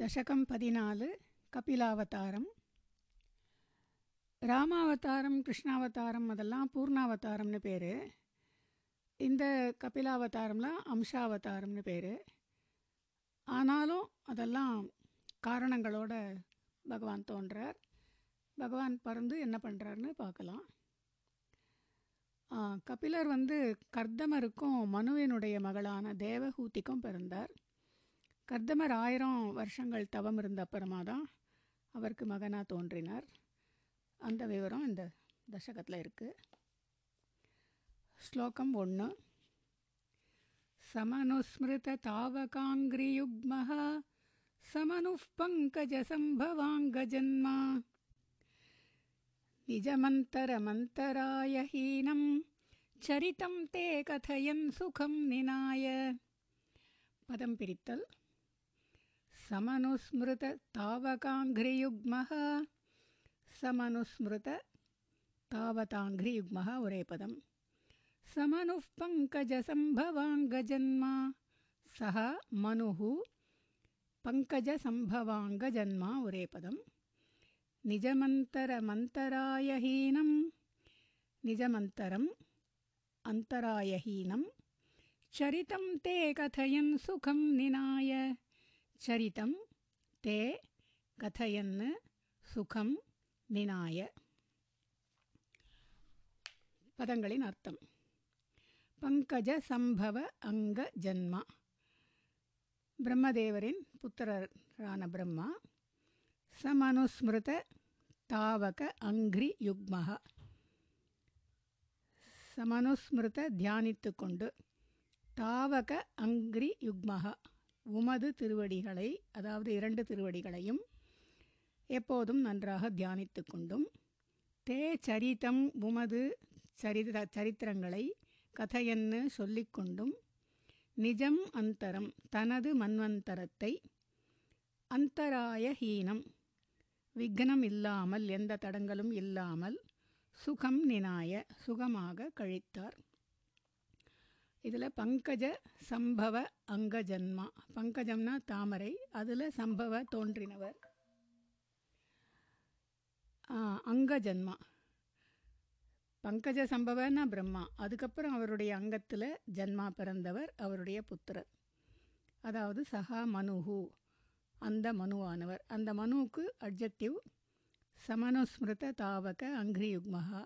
தசகம் பதினாலு கபிலாவதாரம். ராமாவதாரம் கிருஷ்ணாவதாரம் அதெல்லாம் பூர்ணாவதாரம்னு பேர். இந்த கபிலாவதாரம்லாம் அம்சாவதாரம்னு பேர். ஆனாலும் அதெல்லாம் காரணங்களோட பகவான் தோன்றார். பகவான் பறந்து என்ன பண்ணுறாருன்னு பார்க்கலாம். கபிலர் வந்து கர்தமருக்கும் மனுவினுடைய மகளான தேவஹூதிக்கும் பிறந்தார். கர்தமர் ஆயிரம் வருஷங்கள் தவம் இருந்த அப்புறமா தான் அவருக்கு மகனாக தோன்றினார். அந்த விவரம் இந்த தசகத்தில் இருக்குது ஸ்லோகம் ஒன்று சமனுஸ்மிருத தாவகாங்கிரியுக்மஹா சமனுப் பங்கஜ சம்பவாங்கஜன்மா. நிஜமந்தரமந்தராய ஹீனம் சரிதம் தே கதையன் சுகம் நினாய. பதம் பிரித்தல். समनुस्मृत तावकाङ्घ्रियुग्मः। समनुस्मृत तावताङ्घ्रियुग्म उरेपदं समनुः पङ्कजसम्भवाङ्गजन्मा। सः मनुः पङ्कजसम्भवाङ्गजन्मा उरेपदं निजमन्तरमन्तरायहीनं निजमन्तरम् अन्तरायहीनं चरितं ते कथयन् सुखं निनाय। चरितं ते कथयन् सुखं निनाय பதங்களின் அர்த்தம் பங்கஜ சம்பவ அங்க ஜன்மா பிரம்மதேவரின் புத்திரரான பிரம்மா சமனுஸ்மிருத தாவக அங்கிரி யுக்மக சமனுஸ்மிருத தியானித்து கொண்டு தாவக அங்கிரி யுக்மக உமது திருவடிகளை அதாவது இரண்டு திருவடிகளையும் எப்போதும் நன்றாக தியானித்து கொண்டும் தே சரிதம் உமது சரித சரித்திரங்களை கதையன்னு சொல்லிக்கொண்டும் நிஜம் அந்தரம் தனது மன்வந்தரத்தை அந்தராய ஹீனம் விக்னம் இல்லாமல் எந்த தடங்களும் இல்லாமல் சுகம் நினாய சுகமாக கழித்தார். இதில் பங்கஜ சம்பவ அங்கஜன்மா. பங்கஜம்னா தாமரை அதில் சம்பவ தோன்றினவர். அங்கஜன்மா. பங்கஜ சம்பவன்னா பிரம்மா. அதுக்கப்புறம் அவருடைய அங்கத்தில் ஜன்மா பிறந்தவர் அவருடைய புத்திரர். அதாவது சஹா மனுஹு அந்த மனுவானவர். அந்த மனுவுக்கு அட்ஜெக்டிவ் சமனுஸ்மிருத தாவக அங்கிரியுக்மகா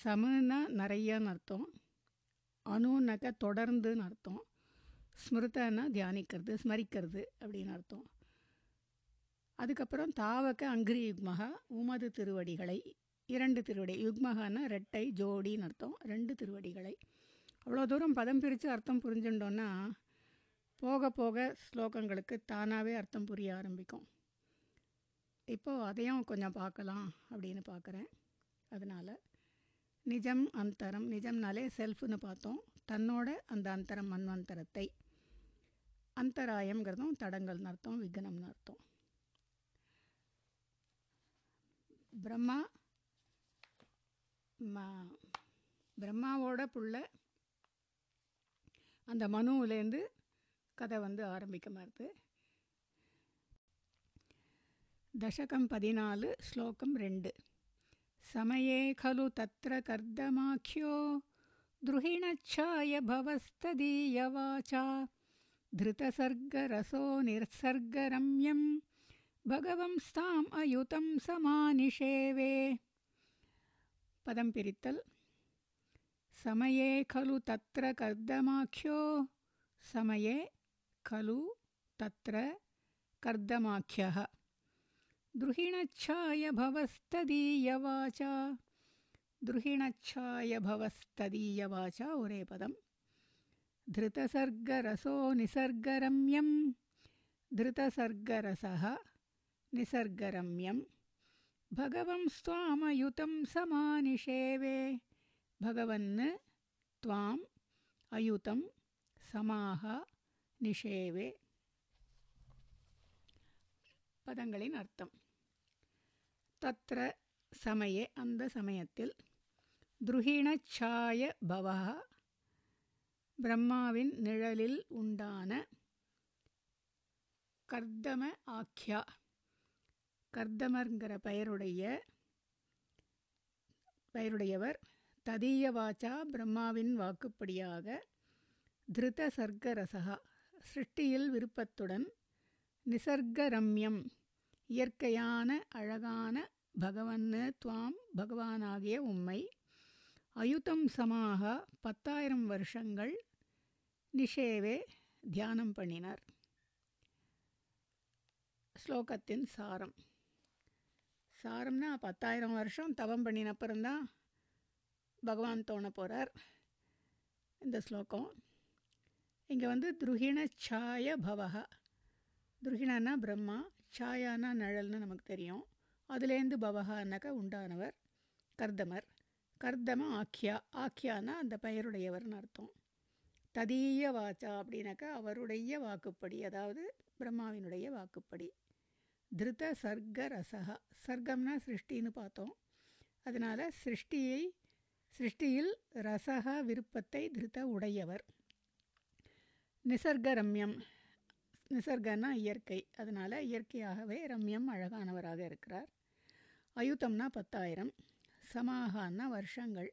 சமனா நிறையன்னு அர்த்தம். அணுனக்க தொடர்ந்துன்னு அர்த்தம். ஸ்மிருதன்னா தியானிக்கிறது ஸ்மரிக்கிறது அப்படின்னு அர்த்தம். அதுக்கப்புறம் தாவக அங்கிரி யுக்மகா உமது திருவடிகளை இரண்டு திருவடி யுக்மகான்னா ரெட்டை ஜோடின்னு அர்த்தம் ரெண்டு திருவடிகளை. அவ்வளோ தூரம் பதம் பிரித்து அர்த்தம் புரிஞ்சுட்டோன்னா போக போக ஸ்லோகங்களுக்கு தானாகவே அர்த்தம் புரிய ஆரம்பிக்கும். இப்போது அதையும் கொஞ்சம் பார்க்கலாம் அப்படின்னு பார்க்குறேன். அதனால் நிஜம் அந்தரம் நிஜம்னாலே செல்ஃப்னு பார்த்தோம். தன்னோட அந்த அந்தரம் மன்வந்தரத்தை. அந்தராயம்ங்கிறதும் தடங்கள்னு அர்த்தம் விக்னம்னு அர்த்தம். பிரம்மா மா பிரம்மாவோட புள்ள அந்த மனுவிலேருந்து கதை வந்து ஆரம்பிக்க மாறுது தசகம் பதினாலு ஸ்லோகம் ரெண்டு. समये खलु तत्र कर्दमाख्यो। द्रुहिणच्छाय भवस्तदीयवाचा धृतसर्गरसो निर्सर्गरम्यं भगवंस्ताम् अयुतं समानिषेवे। पदं पिरित्तल्। समये खलु तत्र कर्दमाख्यो। समये खलु तत्र कर्दमाख्यः। द्रुहिणच्छाय भवस्तदीयवाचा द्रुहिणच्छाय भवस्तदीयवाचा उरेपदं धृतसर्गरसो निसर्गरम्यं धृतसर्गरसः निसर्गरम्यं भगवंस्त्वामयुतं समानिषेवे। भगवन् त्वाम् अयुतं समाः निषेवे। पदङ्गिनर्थं தத்ர சமயே அந்த சமயத்தில் துருகிணச்சாய பவா பிரம்மாவின் நிழலில் உண்டான கர்தம ஆக்யா கர்தமர்ங்கிற பெயருடைய பெயருடையவர் ததீய வாச்சா பிரம்மாவின் வாக்குப்படியாக திருத சர்க்கரசகா சிருஷ்டியில் விருப்பத்துடன் நிசர்கரம்யம் இயற்கையான அழகான பகவன்னு துவாம் பகவானாகிய உம்மை. அயுதம் சமாக பத்தாயிரம் வருஷங்கள் நிஷேவே தியானம் பண்ணினார். ஸ்லோகத்தின் சாரம். சாரம்னா பத்தாயிரம் வருஷம் தவம் பண்ணினப்புறம்தான் பகவான் தோண போகிறார் இந்த ஸ்லோகம். இங்கே வந்து துருகிண சாய பவகா துருகிணன்னா பிரம்மா சாயானா நிழல்னு நமக்கு தெரியும். அதுலேருந்து பவகான்னாக்கா உண்டானவர் கர்தமர். கர்தம ஆக்கியா ஆக்கியானா அந்த பெயருடையவர்னு அர்த்தம். ததீய வாச்சா அப்படின்னாக்கா அவருடைய வாக்குப்படி அதாவது பிரம்மாவினுடைய வாக்குப்படி. திருத சர்க்க ரசகா சர்க்கம்னா சிருஷ்டின்னு பார்த்தோம். அதனால் சிருஷ்டியை சிருஷ்டியில் ரசகா விருப்பத்தை திருத்த உடையவர். நிசர்க ரம்யம் நிசர்கன்னா இயற்கை. அதனால் இயற்கையாகவே ரம்யம் அழகானவராக இருக்கிறார். அயுத்தம்னா பத்தாயிரம். சமாகான்னா வருஷங்கள்.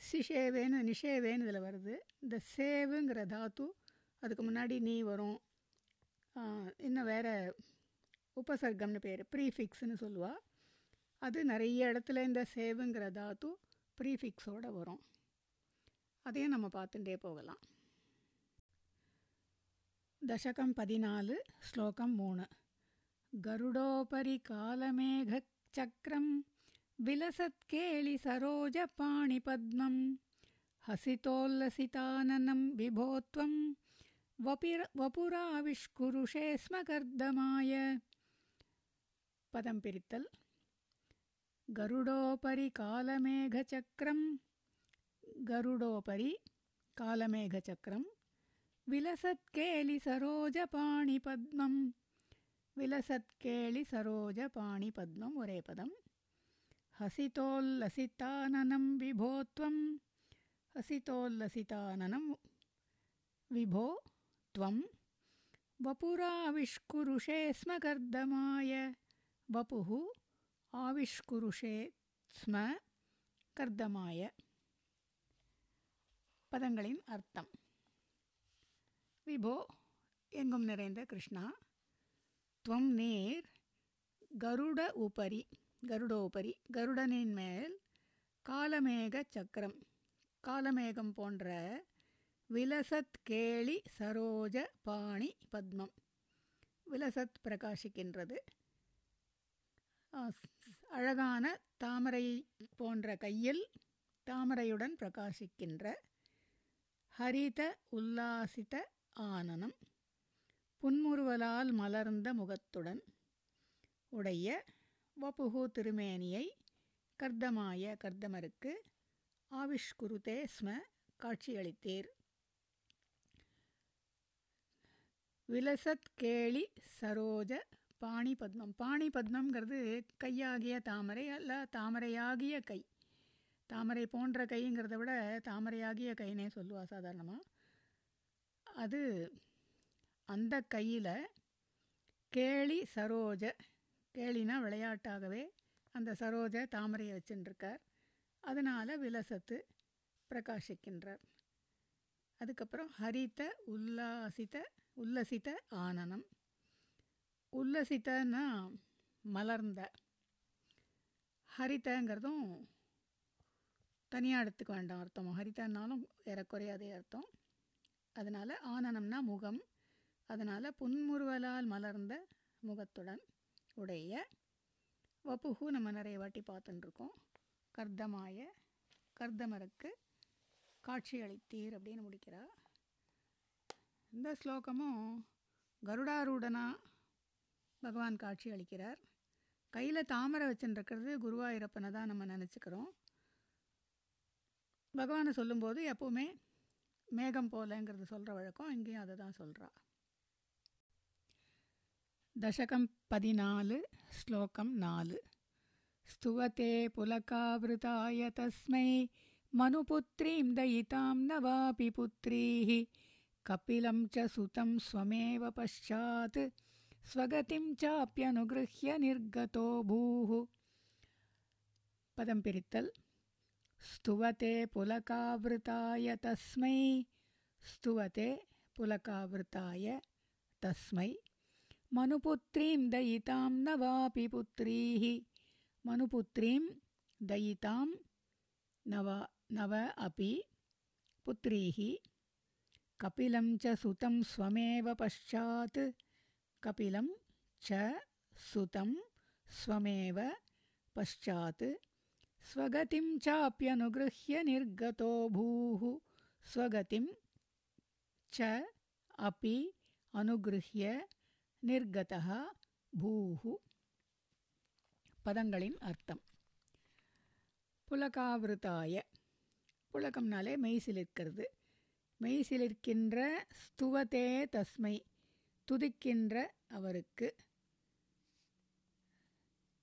சிஷேவேன்னு நிஷேவேன்னு இதில் வருது. இந்த சேவுங்கிற தாத்து அதுக்கு முன்னாடி நீ வரும். இன்னும் வேறு உபசர்க்கம்னு பேர். ப்ரீஃபிக்ஸ்னு சொல்லுவாள் அது நிறைய இடத்துல இந்த சேவுங்கிற தாத்து ப்ரீஃபிக்ஸோடு வரும். அதையும் நம்ம பார்த்துட்டே போகலாம். दशकं पदिनालु श्लोकं मूण। गरुडोपरि कालमेघचक्रं विलसत्केलिसरोजपाणिपद्मं हसितोल्लसिताननं विभो त्वं वपिर वपुराविष्कुरुषे स्म कर्दमाय पदं पिरित्तल् गरुडोपरि कालमेघचक्रं गरुडोपरि कालमेघचक्रं विलसत्केलिसरोजपाणिपद्मं विलसत्केलिसरोजपाणिपद्मम् ஒரே பதம் हसितोल्लसिताननं विभो त्वं हसितोल्लसिताननं विभो त्वं वपुराविष्कुरुषे स्म कर्दमाय वपुः आविष्कुरुषे स्म कर्दमाय பதங்களின் அர்த்தம் விபோ எங்கும் நிறைந்த கிருஷ்ணா. துவம் நீர் கருட உபரி கருடோபரி கருடனின் மேல் காலமேக சக்கரம். காலமேகம் போன்ற விலசத் கேளி சரோஜ பாணி பத்மம். விலசத் பிரகாசிக்கின்றது. அழகான தாமரை போன்ற கையில் தாமரையுடன் பிரகாசிக்கின்ற ஹரித உல்லாசித ஆனனம். புன்முறுவலால் மலர்ந்த முகத்துடன் உடைய வபுகு திருமேனியை கர்தமாய கர்தமருக்கு ஆவிஷ்குருதே ஸ்ம காட்சியளித்தீர். விலசத் கேளி சரோஜ பாணி பத்மம் பாணி பத்மங்கிறது கையாகிய தாமரை அல்ல தாமரையாகிய கை. தாமரை போன்ற கைங்கிறத விட தாமரையாகிய கைனே சொல்லுவா சாதாரணமாக அது அந்த கையில் கேளி சரோஜ கேளினா விளையாட்டாகவே அந்த சரோஜ தாமரையை வச்சுட்டுருக்கார் அதனால் விலசத்து பிரகாசிக்கின்றார். அதுக்கப்புறம் ஹரித உல்லாசித உல்லசித்த ஆனனம். உல்லசித்தன்னா மலர்ந்த. ஹரிதங்கிறதும் தனியாக எடுத்துக்க வேண்டாம் அர்த்தம். ஹரித்தன்னாலும் ஏறக்குறைய அதே அர்த்தம். அதனால் ஆனனம்னா முகம். அதனால் புன்முறுவலால் மலர்ந்த முகத்துடன் உடைய வப்புகு நம்ம நிறைய வாட்டி பார்த்துட்டுருக்கோம். கர்தமாய கர்தமருக்கு காட்சி அளித்தீர் அப்படின்னு முடிக்கிறா. இந்த ஸ்லோகமும் கருடாரூடனா பகவான் காட்சி அளிக்கிறார். கையில் தாமரை வச்சுருக்கிறது குருவாயிரப்பனை தான் நம்ம நினச்சிக்கிறோம். பகவானை சொல்லும்போது எப்போவுமே மேகம் போலங்கிறது சொல்கிற வழக்கம் இங்கேயும் அதை தான் சொல்கிறா தசகம் பதினாலு ஸ்லோகம் நாலு स्तुवते पुलकावृताय तस्मै मनुपुत्रीं दयितां न वापि पुत्रीः कपिलं च सुतं स्वमेव पश्चात् स्वगतिं चाप्यनुगृह्य निर्गतो भूः पदं पिरित्तल् स्तुवते पुलकावृताय तस्मै। स्तुवते पुलकावृताय तस्मै। मनुपुत्रीं दयितां न वापि पुत्रीः। मनुपुत्रीं दयितां नव नव अपि पुत्रीः। कपिलं च सुतं स्वमेव पश्चात्। कपिलं च सुतं स्वमेव पश्चात् स्वगतिं चाप्यनुगृह्य निर्गतो भूः स्वगतिं च अपि अनुगृह्य निर्गतः भूः பதங்களின் அர்த்தம் புலகாவிருத்தாய புலகம்னாலே மெய்சிலிருக்கிறது மெய்சிலிருக்கின்ற ஸ்துவத்தே தஸ்மை துதிக்கின்ற அவருக்கு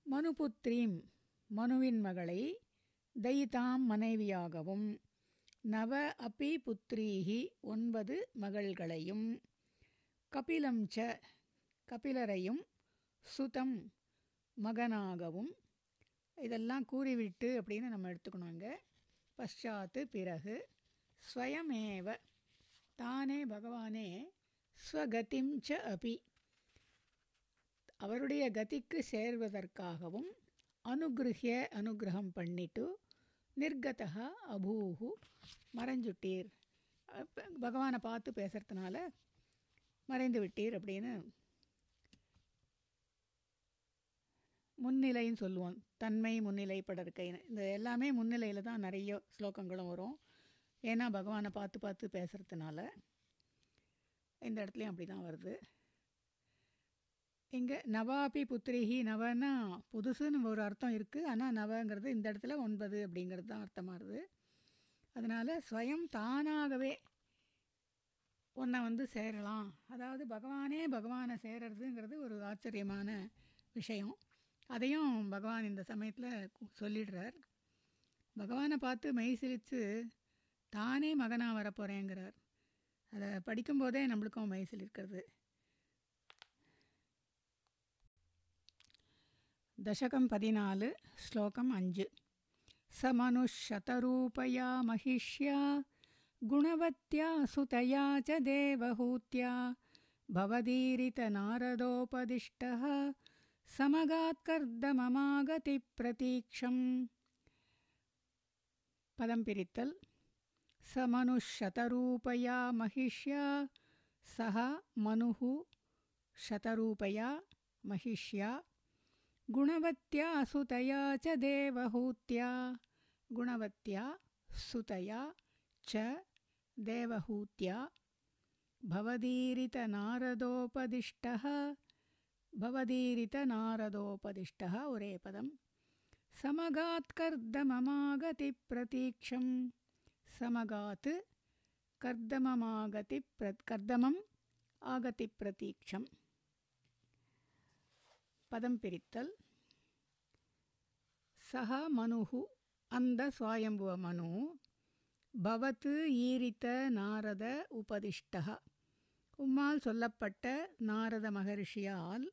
மனுபுத்ரீம் மனுவின் மகளை தைதாம் மனைவியாகவும் நவ அபி புத்ரீஹி ஒன்பது மகள்களையும் கபிலம் ச கபிலரையும் சுதம் மகனாகவும் இதெல்லாம் கூறிவிட்டு அப்படின்னு நம்ம எடுத்துக்கணுங்க பஷாத்து பிறகு ஸ்வயமேவ தானே பகவானே ஸ்வகதிம் ச அபி. அவருடைய கதிக்கு சேர்வதற்காகவும் அனுகிரகிய அனுகிரகம் பண்ணிட்டு நிர்கதா அபூஹு மறைஞ்சுட்டீர். பகவானை பார்த்து பேசுறதுனால மறைந்து விட்டீர் அப்படின்னு முன்னிலைன்னு சொல்லுவோம். தன்மை முன்னிலை படற்கை. இந்த எல்லாமே முன்னிலையில் தான் நிறைய ஸ்லோகங்களும் வரும். ஏன்னா பகவானை பார்த்து பார்த்து பேசுகிறதுனால இந்த இடத்துலையும் அப்படி தான் வருது. இங்கே நவாபி புத்திரிஹி நவன்னா புதுசுன்னு ஒரு அர்த்தம் இருக்குது ஆனால் நவங்கிறது இந்த இடத்துல ஒன்பது அப்படிங்கிறது தான் அர்த்தமாகுது அதனால் ஸ்வயம் தானாகவே உன்னை வந்து சேரலாம். அதாவது பகவானே பகவானை சேரறதுங்கிறது ஒரு ஆச்சரியமான விஷயம். அதையும் பகவான் இந்த சமயத்தில் சொல்லிடுறார். பகவானை பார்த்து மெய் சிரித்து தானே மகனாக வரப்போகிறேங்கிறார் அதை படிக்கும்போதே நம்மளுக்கும் மெய் சிலிருக்கிறது दशकं पदिनालु श्लोकम् अञ्जु स मनुष्यतरूपया महिष्या गुणवत्या सुतया च देवहूत्या भवदीरितनारदोपदिष्टः समगात्कर्दममागतिप्रतीक्षम् पदं पिरित्तल् स मनुष्यतरूपया महिष्या सः मनुः शतरूपया महिष्या गुणवत्या सुतया च देवहूत्या। गुणवत्या सुतया च देवहूत्या। भवदीरितनारदोपदिष्टः भवदीरितनारदोपदिष्टः उरे पदं समगात्कर्दममागतिप्रतीक्षं समगात् कर्दममागतिप्र कर्दमम् आगतिप्रतीक्षम् பதம் பிரித்தல். சக மனுஹு அந்த சுவாயம்புவ மனு. பவத்து ஈரித்த நாரத உபதிஷ்டக. உம்மால் சொல்லப்பட்ட நாரத மகரிஷியால்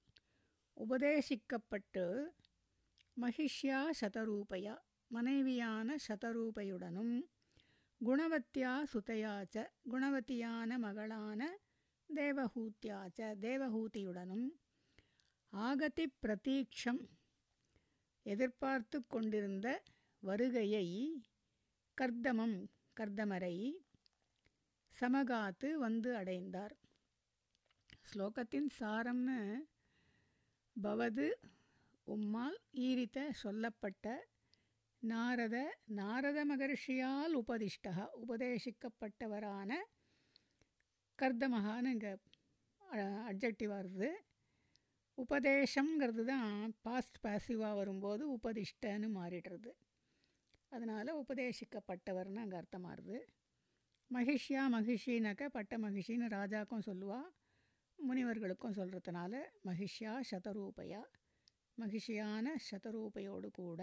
உபதேசிக்கப்பட்டு மகிஷ்யா சதரூபையா மனைவியான சதரூபையுடனும் குணவத்தியா சுதையாச்ச குணவத்தியான மகளான தேவஹூத்தியாச்ச தேவஹூதியுடனும் ஆகதி பிரதீட்சம் எதிர்பார்த்து கொண்டிருந்த வருகையை கர்தமம் கர்தமரை சமகாத்து வந்து அடைந்தார். ஸ்லோகத்தின் சாரம்னு பவது உம்மால் ஈரித்த சொல்லப்பட்ட நாரத நாரத மகர்ஷியால் உபதிஷ்டா உபதேசிக்கப்பட்டவரான கர்தமகான்னு இங்கே அப்ஜெக்டிவ் வருது உபதேசங்கிறது தான் பாஸ்ட் பாசிவாக வரும்போது உபதிஷ்டன்னு மாறிடுறது. அதனால் உபதேசிக்கப்பட்டவர்னு அங்கே அர்த்தமாகுது மகிஷியா மகிஷினாக்க பட்ட மகிஷின்னு ராஜாக்கும் சொல்லுவா முனிவர்களுக்கும் சொல்கிறதுனால மகிஷியா சதரூபையா மகிஷியான சதரூபையோடு கூட.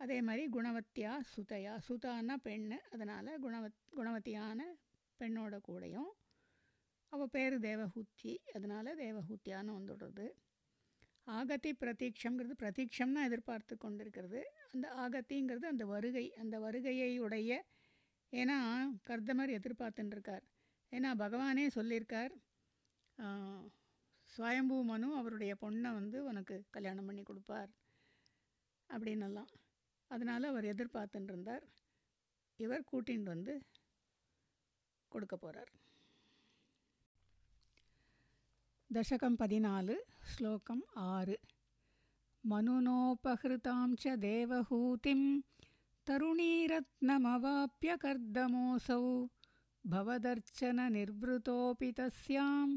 அதே மாதிரி குணவத்தியா சுதையா சுதான்னா பெண் அதனால் குணவத் குணவத்தியான பெண்ணோட கூடையும் அவள் பேர் தேவஹூத்தி. அதனால் தேவஹூத்தியான்னு வந்துடுறது. ஆகத்தி பிரதீட்சங்கிறது பிரதீட்சம்னா எதிர்பார்த்து கொண்டிருக்கிறது. அந்த ஆகத்திங்கிறது அந்த வருகை அந்த வருகையை உடைய ஏன்னா கர்தமர் எதிர்பார்த்துன்னு இருக்கார் ஏன்னா பகவானே சொல்லியிருக்கார் சுவயம்பூ மனு அவருடைய பொண்ணை வந்து உனக்கு கல்யாணம் பண்ணி கொடுப்பார் அப்படின்னெல்லாம். அதனால் அவர் எதிர்பார்த்துட்டு இருந்தார் இவர் கூட்டின்னு வந்து கொடுக்க போகிறார் दशकं पदिनालु श्लोकम् आरु। मनुनोपहृतां च देवहूतिं तरुणीरत्नमवाप्य कर्दमोऽसौ भवदर्चननिर्वृतोऽपि तस्यां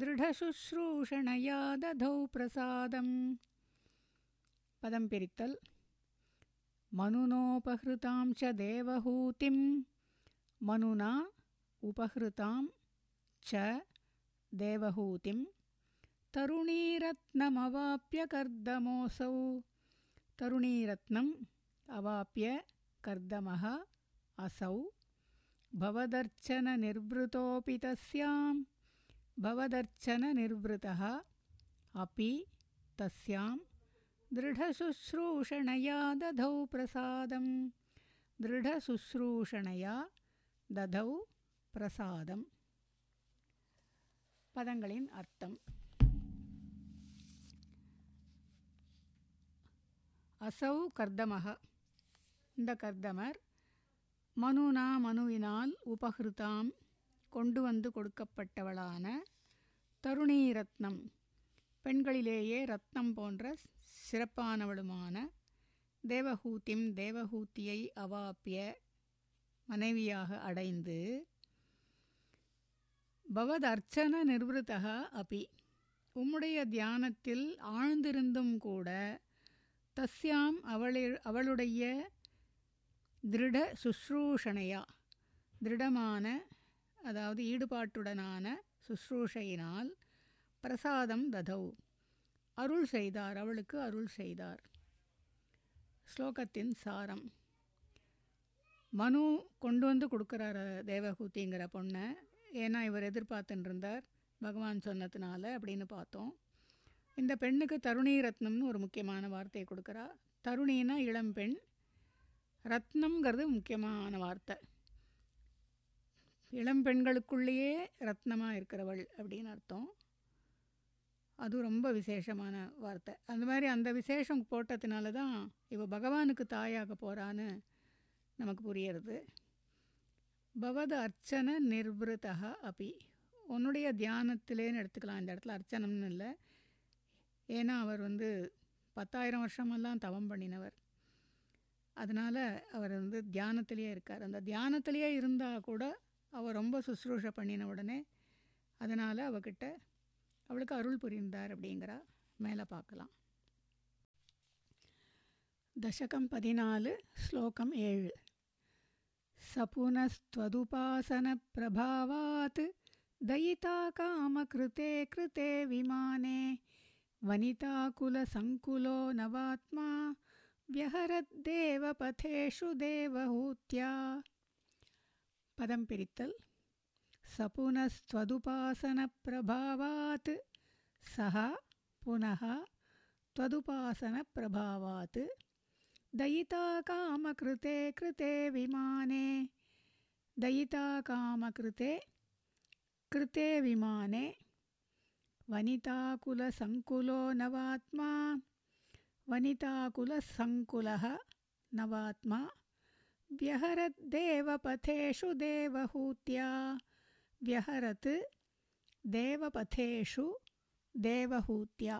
दृढशुश्रूषणया दधौ प्रसादम्। पदं पिरित्तल् मनुनोपहृतां च देवहूतिं मनुना उपहृतां च देवहूतिं तरुणीरत्नमवाप्य कर्दमोऽसौ तरुणीरत्नम् अवाप्य कर्दमः असौ। भवदर्चननिर्वृतोऽपि तस्यां भवदर्चननिर्वृतः अपि तस्यां दृढशुश्रूषणया दधौ प्रसादं दृढशुश्रूषणया दधौ प्रसादम् பதங்களின் அர்த்தம். அசௌ கர்தமக இந்த கர்தமர் மனுனா மனுவினால் உபகிருதாம் கொண்டு வந்து கொடுக்கப்பட்டவளான தருணீ ரத்னம். பெண்களிலேயே ரத்னம் போன்ற சிறப்பானவளுமான தேவஹூத்திம் தேவஹூத்தியை அவாப்பிய மனைவியாக அடைந்து பவதர்ச்சன அர்ச்சன அபி. உம்முடைய தியானத்தில் ஆழ்ந்திருந்தும் கூட தஸ்யாம் அவளி அவளுடைய திருட சுஷ்ரூஷணையா திருடமான அதாவது ஈடுபாட்டுடனான சுஷ்ரூஷையினால் பிரசாதம் ததௌ. அருள் செய்தார் அவளுக்கு அருள் செய்தார். ஸ்லோகத்தின் சாரம். மனு கொண்டு வந்து கொடுக்குறார் தேவகூத்திங்கிற பொண்ணை. ஏன்னா இவர் எதிர்பார்த்துட்டு இருந்தார் பகவான் சொன்னதுனால அப்படின்னு பார்த்தோம். இந்த பெண்ணுக்கு தருணி ரத்னம்னு ஒரு முக்கியமான வார்த்தையை கொடுக்குறா. தருணின்னா இளம்பெண் ரத்னம்ங்கிறது முக்கியமான வார்த்தை. இளம்பெண்களுக்குள்ளேயே ரத்னமாக இருக்கிறவள் அப்படின்னு அர்த்தம். அது ரொம்ப விசேஷமான வார்த்தை. அந்த மாதிரி அந்த விசேஷம் போட்டதுனால தான் இவ பகவானுக்கு தாயாக போகிறான்னு நமக்கு புரியறது. பவத அர்ச்சன நிர்வൃத்தக அபி. உன்னுடைய தியானத்திலேன்னு எடுத்துக்கலாம். இந்த இடத்துல அர்ச்சனம்னு இல்லை. ஏன்னா அவர் வந்து பத்தாயிரம் வருஷமெல்லாம் தவம் பண்ணினவர். அதனால் அவர் வந்து தியானத்திலேயே இருக்கார். அந்த தியானத்திலேயே இருந்தால் கூட அவர் ரொம்ப சுசுரூஷை பண்ணின உடனே அதனால் அவகிட்ட அவளுக்கு அருள் புரிந்தார் அப்படிங்கிறா மேலே பார்க்கலாம். தசகம் பதினாலு ஸ்லோகம் ஏழு. सपुनस्त्वदुपासनप्रभावात् दयिता कामकृते कृते विमाने वनिताकुलसङ्कुलो नवात्मा व्यहरद्देवपथेषु देवहूत्या। पदं पिरित्तल्। सपुनस्त्वदुपासनप्रभावात् सः पुनः त्वदुपासनप्रभावात् दयिता कामकृते कृते विमाने दयिता कामकृते कृते विमाने वनिताकुलसङ्कुलो नवात्मा वनिताकुलसङ्कुलः नवात्मा व्यहरद्देवपथेषु देवहूत्या व्यहरत् देवपथेषु देवहूत्या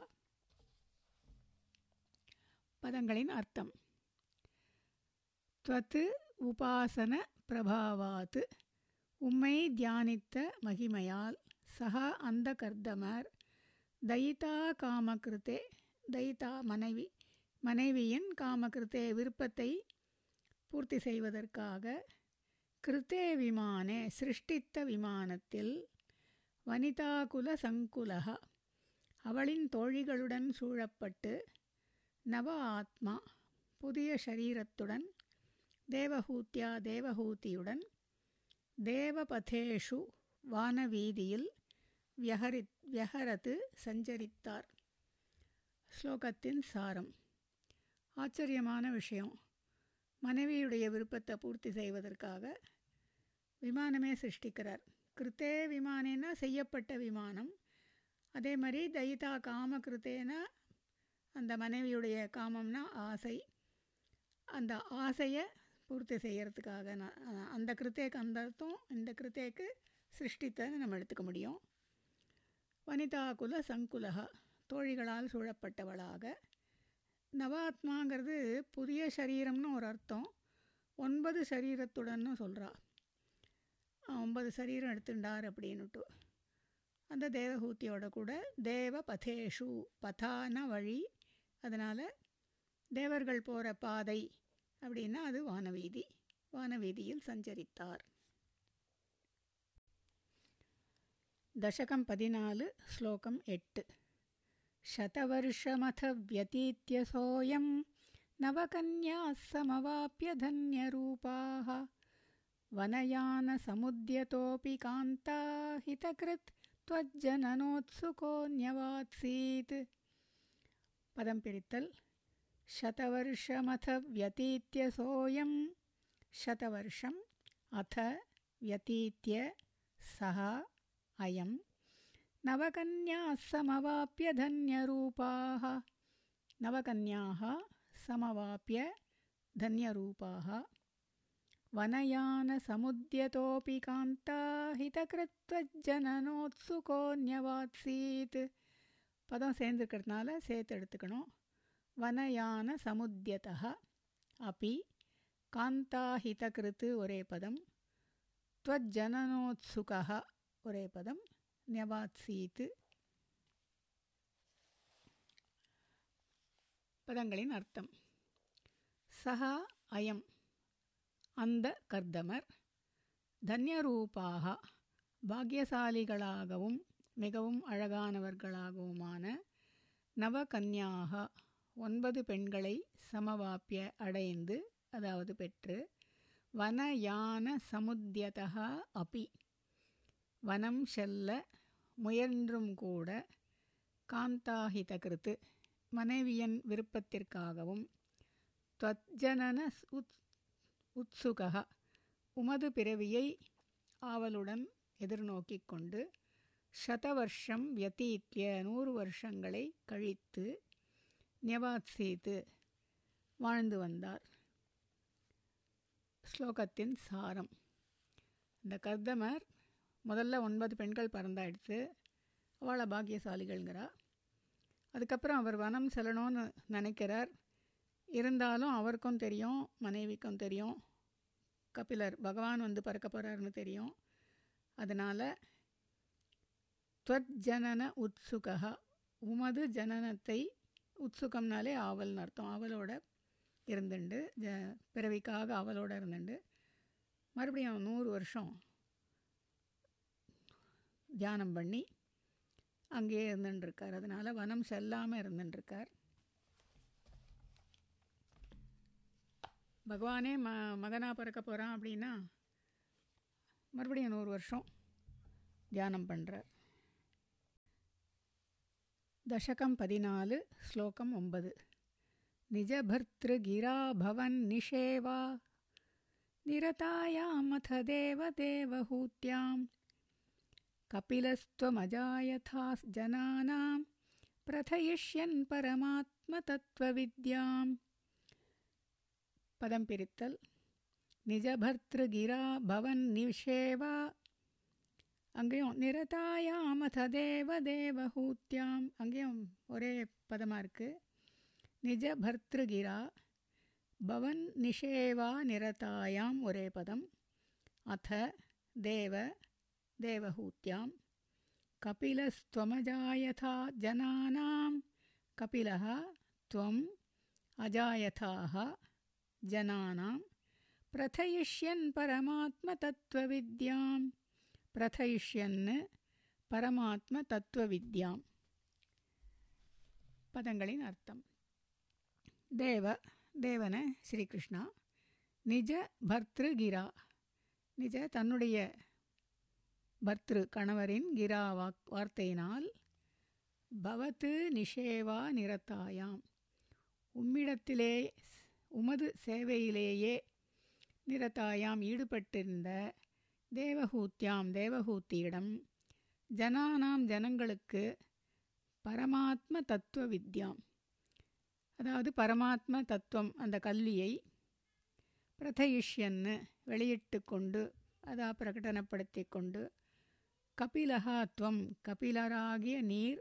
பதங்களின் அர்த்தம் துவத்து உபாசன பிரபாவாத். உம்மை தியானித்த மகிமையால் சகா அந்த கர்தமர் தயிதா காமகிருத்தே தயிதா மனைவி மனைவியின் காமகிருத்தே விருப்பத்தை பூர்த்தி செய்வதற்காக கிருத்தே விமானே சிருஷ்டித்த விமானத்தில் வனிதாகுல சங்குலக. அவளின் தோழிகளுடன் சூழப்பட்டு நவ ஆத்மா புதிய சரீரத்துடன் தேவஹூத்யா தேவஹூதியுடன் தேவபதேஷு வானவீதியில் வியகரி வியகரத்து சஞ்சரித்தார். ஸ்லோகத்தின் சாரம். ஆச்சரியமான விஷயம். மனைவியுடைய விருப்பத்தை பூர்த்தி செய்வதற்காக விமானமே சிருஷ்டிக்கிறார். கிருத்தே விமானேனா செய்யப்பட்ட விமானம். அதே மாதிரி தயிதா காம கிருத்தேனா அந்த மனைவியுடைய காமம்னா ஆசை. அந்த ஆசையை பூர்த்தி செய்கிறதுக்காக நான் அந்த கிருத்தேக்கு அந்த அர்த்தம் இந்த கிருத்தேக்கு சிருஷ்டித்தன்னு நம்ம எடுத்துக்க முடியும். வனிதா குல சங்குலகா தோழிகளால் சூழப்பட்டவளாக. நவாத்மாங்கிறது புதிய சரீரம்னு ஒரு அர்த்தம். ஒன்பது சரீரத்துடன்னு சொல்கிறா ஒன்பது சரீரம் எடுத்துட்டார் அப்படின்னுட்டு. அந்த தேவஹூத்தியோட கூட தேவ பதேஷு பதான வழி. அதனால் தேவர்கள் போகிற பாதை அப்படின்னா அது வானவீதி வானவீதியில் சஞ்சரித்தார் தசகம் பதினாலு ஸ்லோகம் எட்டு शतवर्षमथ व्यतीत्य सोऽयं नवकन्याः समवाप्य धन्यरूपाः वनयानसमुद्यतोऽपि कान्ता हितकृत् त्वज्जननोत्सुकोऽन्यवात्सीत् पदं पिरित्तल् शतवर्षमथ व्यतीत्य सोऽयं शतवर्षम् अथ व्यतीत्य सः अयं नवकन्याः समवाप्य धन्यरूपाः नवकन्याः समवाप्य धन्यरूपाः वनयानसमुद्यतोऽपि कान्ता हितकृत्वज्जननोत्सुकोऽन्यवात्सीत् பதம் சேர்ந்துருக்கிறதுனால சேர்த்து எடுத்துக்கணும் வனயான சமுத்தியதா அப்பி காந்தாஹிதகிருத்து ஒரே பதம் त्वज्जननोत्सुकः ஒரே பதம் ஞவாத்சீத்து பதங்களின் அர்த்தம் சஹா அயம் அந்த கர்தமர் தன்யரூபாக பாக்யசாலிகளாகவும் மிகவும் அழகானவர்களாகவுமான நவகன்யாக ஒன்பது பெண்களை சமவாப்பிய அடைந்து அதாவது பெற்று வனயான சமுத்தியதா அபி. வனம் செல்ல முயன்றும் கூட காந்தாஹிதகிருத்து மனைவியன் விருப்பத்திற்காகவும் துவஜனன உத் உத்சுகா உமது பிறவியை ஆவலுடன் எதிர்நோக்கிக் கொண்டு சதவர்ஷம் வியத்தீத்திய நூறு வருஷங்களை கழித்து ஞவாத்சீத்து வாழ்ந்து வந்தார். ஸ்லோகத்தின் சாரம். இந்த கர்தமர் முதல்ல ஒன்பது பெண்கள் பறந்தாயிடுத்து அவளை பாக்கியசாலிகள்ங்கிறா. அதுக்கப்புறம் அவர் வனம் செல்லணும்னு நினைக்கிறார். இருந்தாலும் அவருக்கும் தெரியும் மனைவிக்கும் தெரியும். கபிலர் பகவான் வந்து பறக்க போகிறாருன்னு தெரியும். அதனால் துவஜனன உத்சுகா உமது ஜனனத்தை உத்சுகம்னாலே ஆவல்னு அர்த்தம். ஆவலோட இருந்துண்டு. ஜ பிறவிக்காக அவளோட இருந்துண்டு. மறுபடியும் நூறு வருஷம் தியானம் பண்ணி அங்கேயே இருந்துட்டுருக்கார் அதனால் வனம் செல்லாமல் இருந்துட்டுருக்கார் பகவானே ம மகனாக பிறக்க போகிறான் அப்படின்னா மறுபடியும் நூறு வருஷம் தியானம் பண்ணுறார் दशकं पदिनाल् श्लोकम् ओम्बद्। निजभर्तृगिरा भवन्निषेवा निरतायामथ देवदेवहूत्यां कपिलस्त्वमजायथा जनानां प्रथयिष्यन् परमात्मतत्त्वविद्यां पदं पिरित्तल्। निजभर्तृगिरा भवन्निषेवा निषेवा அங்கேயும் நிரதாயாமத தேவ தேவஹூத்தியாம் அங்கேயும் ஒரே பதமாக இருக்குது நிஜ பர்திருகிரா பவன் நிஷேவா நிரதாயாம் ஒரே பதம் அத தேவ தேவஹூத்தியாம் கபிலஸ்துவமஜாயதா ஜனானாம் கபிலः त्वम् अजायथाः जनानां प्रथयिष्यन् परमात्मतत्त्वविद्यां பிரதயிஷ்யன்னு பரமாத்ம தத்துவ வித்யாம் பதங்களின் அர்த்தம். தேவ தேவன ஸ்ரீகிருஷ்ணா நிஜ பர்திருகிரா. நிஜ தன்னுடைய பர்திரு கணவரின் கிரா வாக் வார்த்தையினால் பவத்து நிஷேவா நிறத்தாயாம் உம்மிடத்திலே உமது சேவையிலேயே நிறத்தாயாம் ஈடுபட்டிருந்த தேவஹூத்தியாம் தேவஹூத்தியிடம் ஜனானாம் ஜனங்களுக்கு பரமாத்ம தத்துவ வித்யாம் அதாவது பரமாத்ம தத்துவம் அந்த கல்வியை பிரதயிஷ்யன்னு வெளியிட்டு கொண்டு அதா பிரகடனப்படுத்தி கொண்டு கபிலகாத்வம் கபிலராகிய நீர்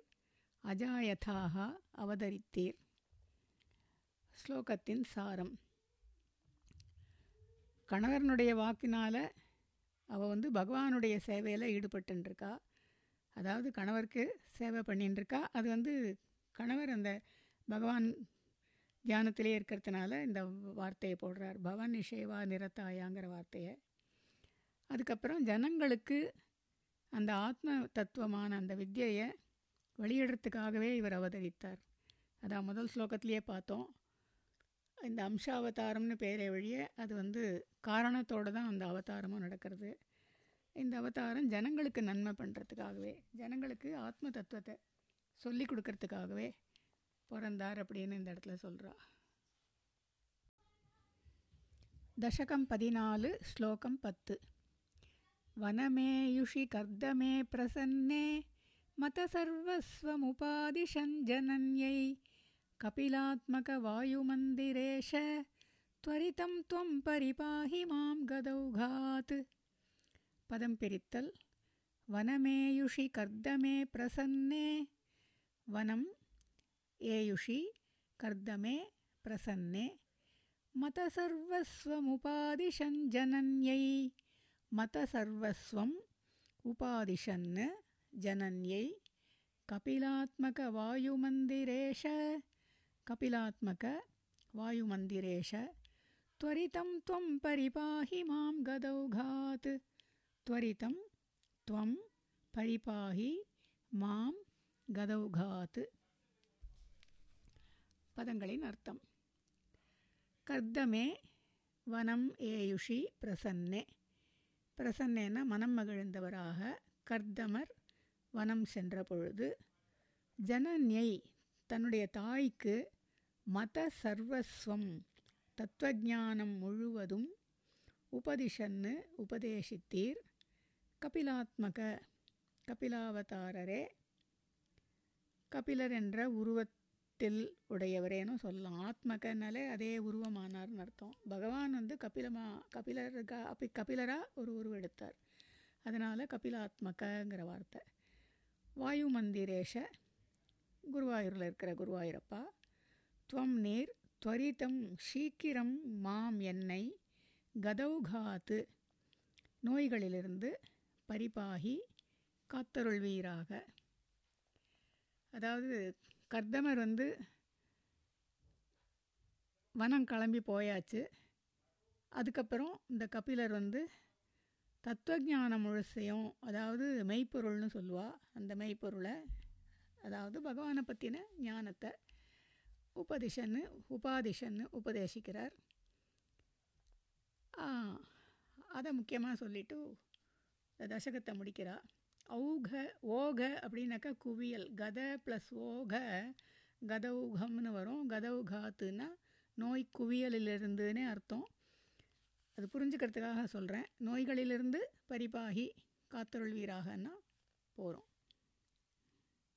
அஜாயதாக அவதரித்தீர். ஸ்லோகத்தின் சாரம். கணவனுடைய வாக்கினால் அவள் வந்து பகவானுடைய சேவையில் ஈடுபட்டுருக்கா அதாவது கணவருக்கு சேவை பண்ணிட்டுருக்கா அது வந்து கணவர் அந்த பகவான் தியானத்திலே இருக்கிறதுனால இந்த வார்த்தையை போடுறார். பவன் நிஷேவா நிறத்தாயாங்கிற வார்த்தையை. அதுக்கப்புறம் ஜனங்களுக்கு அந்த ஆத்ம தத்துவமான அந்த வித்தியையை வெளியிடுறதுக்காகவே இவர் அவதரித்தார். அதான் முதல் ஸ்லோகத்திலேயே பார்த்தோம். இந்த அம்சாவதாரம்னு பேரை வழிய அது வந்து காரணத்தோடு தான் அந்த அவதாரமும் நடக்கிறது. இந்த அவதாரம் ஜனங்களுக்கு நன்மை பண்ணுறதுக்காகவே ஜனங்களுக்கு ஆத்ம தத்துவத்தை சொல்லி கொடுக்கறதுக்காகவே பிறந்தார் அப்படின்னு இந்த இடத்துல சொல்கிறா தசகம் பதினாலு ஸ்லோகம் பத்து. வனமேயுஷி கர்தமே பிரசன்னே மத சர்வஸ்வமுபாதிஷன் ஜனன்யை कपिलात्मकवायुमन्दिरेश त्वरितं त्वं परिपाहि मां गदौघात्। पदं पिरित्तल्। वनमेयुषि कर्दमे प्रसन्ने। वनं एयुषि कर्दमे प्रसन्ने। मतसर्वस्वमुपादिशन् जनन्यै मतसर्वस्वम् उपादिशन् जनन्यै। कपिलात्मकवायुमन्दिरेश कपिलात्मक वायुमन्दिरेश त्वरितं त्वं परिपाहि मां गदौघात् त्वरितं त्वं परिपाहि मां गदौघात् பதங்களின் அர்த்தம் கர்தமே வனம் ஏயுஷி பிரசன்னே பிரசன்னேன மனம் மகிழ்ந்தவராக கர்தமர் வனம் சென்ற பொழுது ஜனன்யை தன்னுடைய தாய்க்கு மத சர்வஸ்வம் தத்துவஜானம் முழுவதும் உபதிஷன்னு உபதேசித்தீர். கபிலாத்மக கபிலாவதாரரே கபிலர் என்ற உருவத்தில் உடையவரேனும் சொல்லலாம். ஆத்மகனாலே அதே உருவமானார்னு அர்த்தம். பகவான் வந்து கபிலமா கபிலருக்கா அப்படி கபிலராக ஒரு உருவம் எடுத்தார். அதனால் கபிலாத்மகங்கிற வார்த்தை. வாயு மந்திரேஷ குருவாயூரில் இருக்கிற குருவாயூரப்பா துவம் நீர் துவரிதம் சீக்கிரம் மாம் என்னை கதௌகாத்து நோய்களிலிருந்து பரிபாகி காத்தருள்வீராக। அதாவது கர்தமர் வந்து வனம் கிளம்பி போயாச்சு. அதுக்கப்புறம் இந்த கபிலர் வந்து தத்துவஞானம் முழுசையும் அதாவது மெய்ப்பொருள்னு சொல்லுவாள் அந்த மெய்ப்பொருளை அதாவது பகவானை பற்றின ஞானத்தை உபதிஷன்னு உபாதிஷன்னு உபதேசிக்கிறார். அதை முக்கியமாக சொல்லிவிட்டு தசகத்தை முடிக்கிறா. ஔக ஓக அப்படின்னாக்கா குவியல். கத ப்ளஸ் ஓக கதௌகம்னு வரும். கதௌகாத்துன்னா நோய் குவியலிலிருந்துன்னே அர்த்தம். அது புரிஞ்சுக்கிறதுக்காக சொல்கிறேன் நோய்களிலிருந்து பரிபாகி காத்தருள்வீராகன்னா போகிறோம்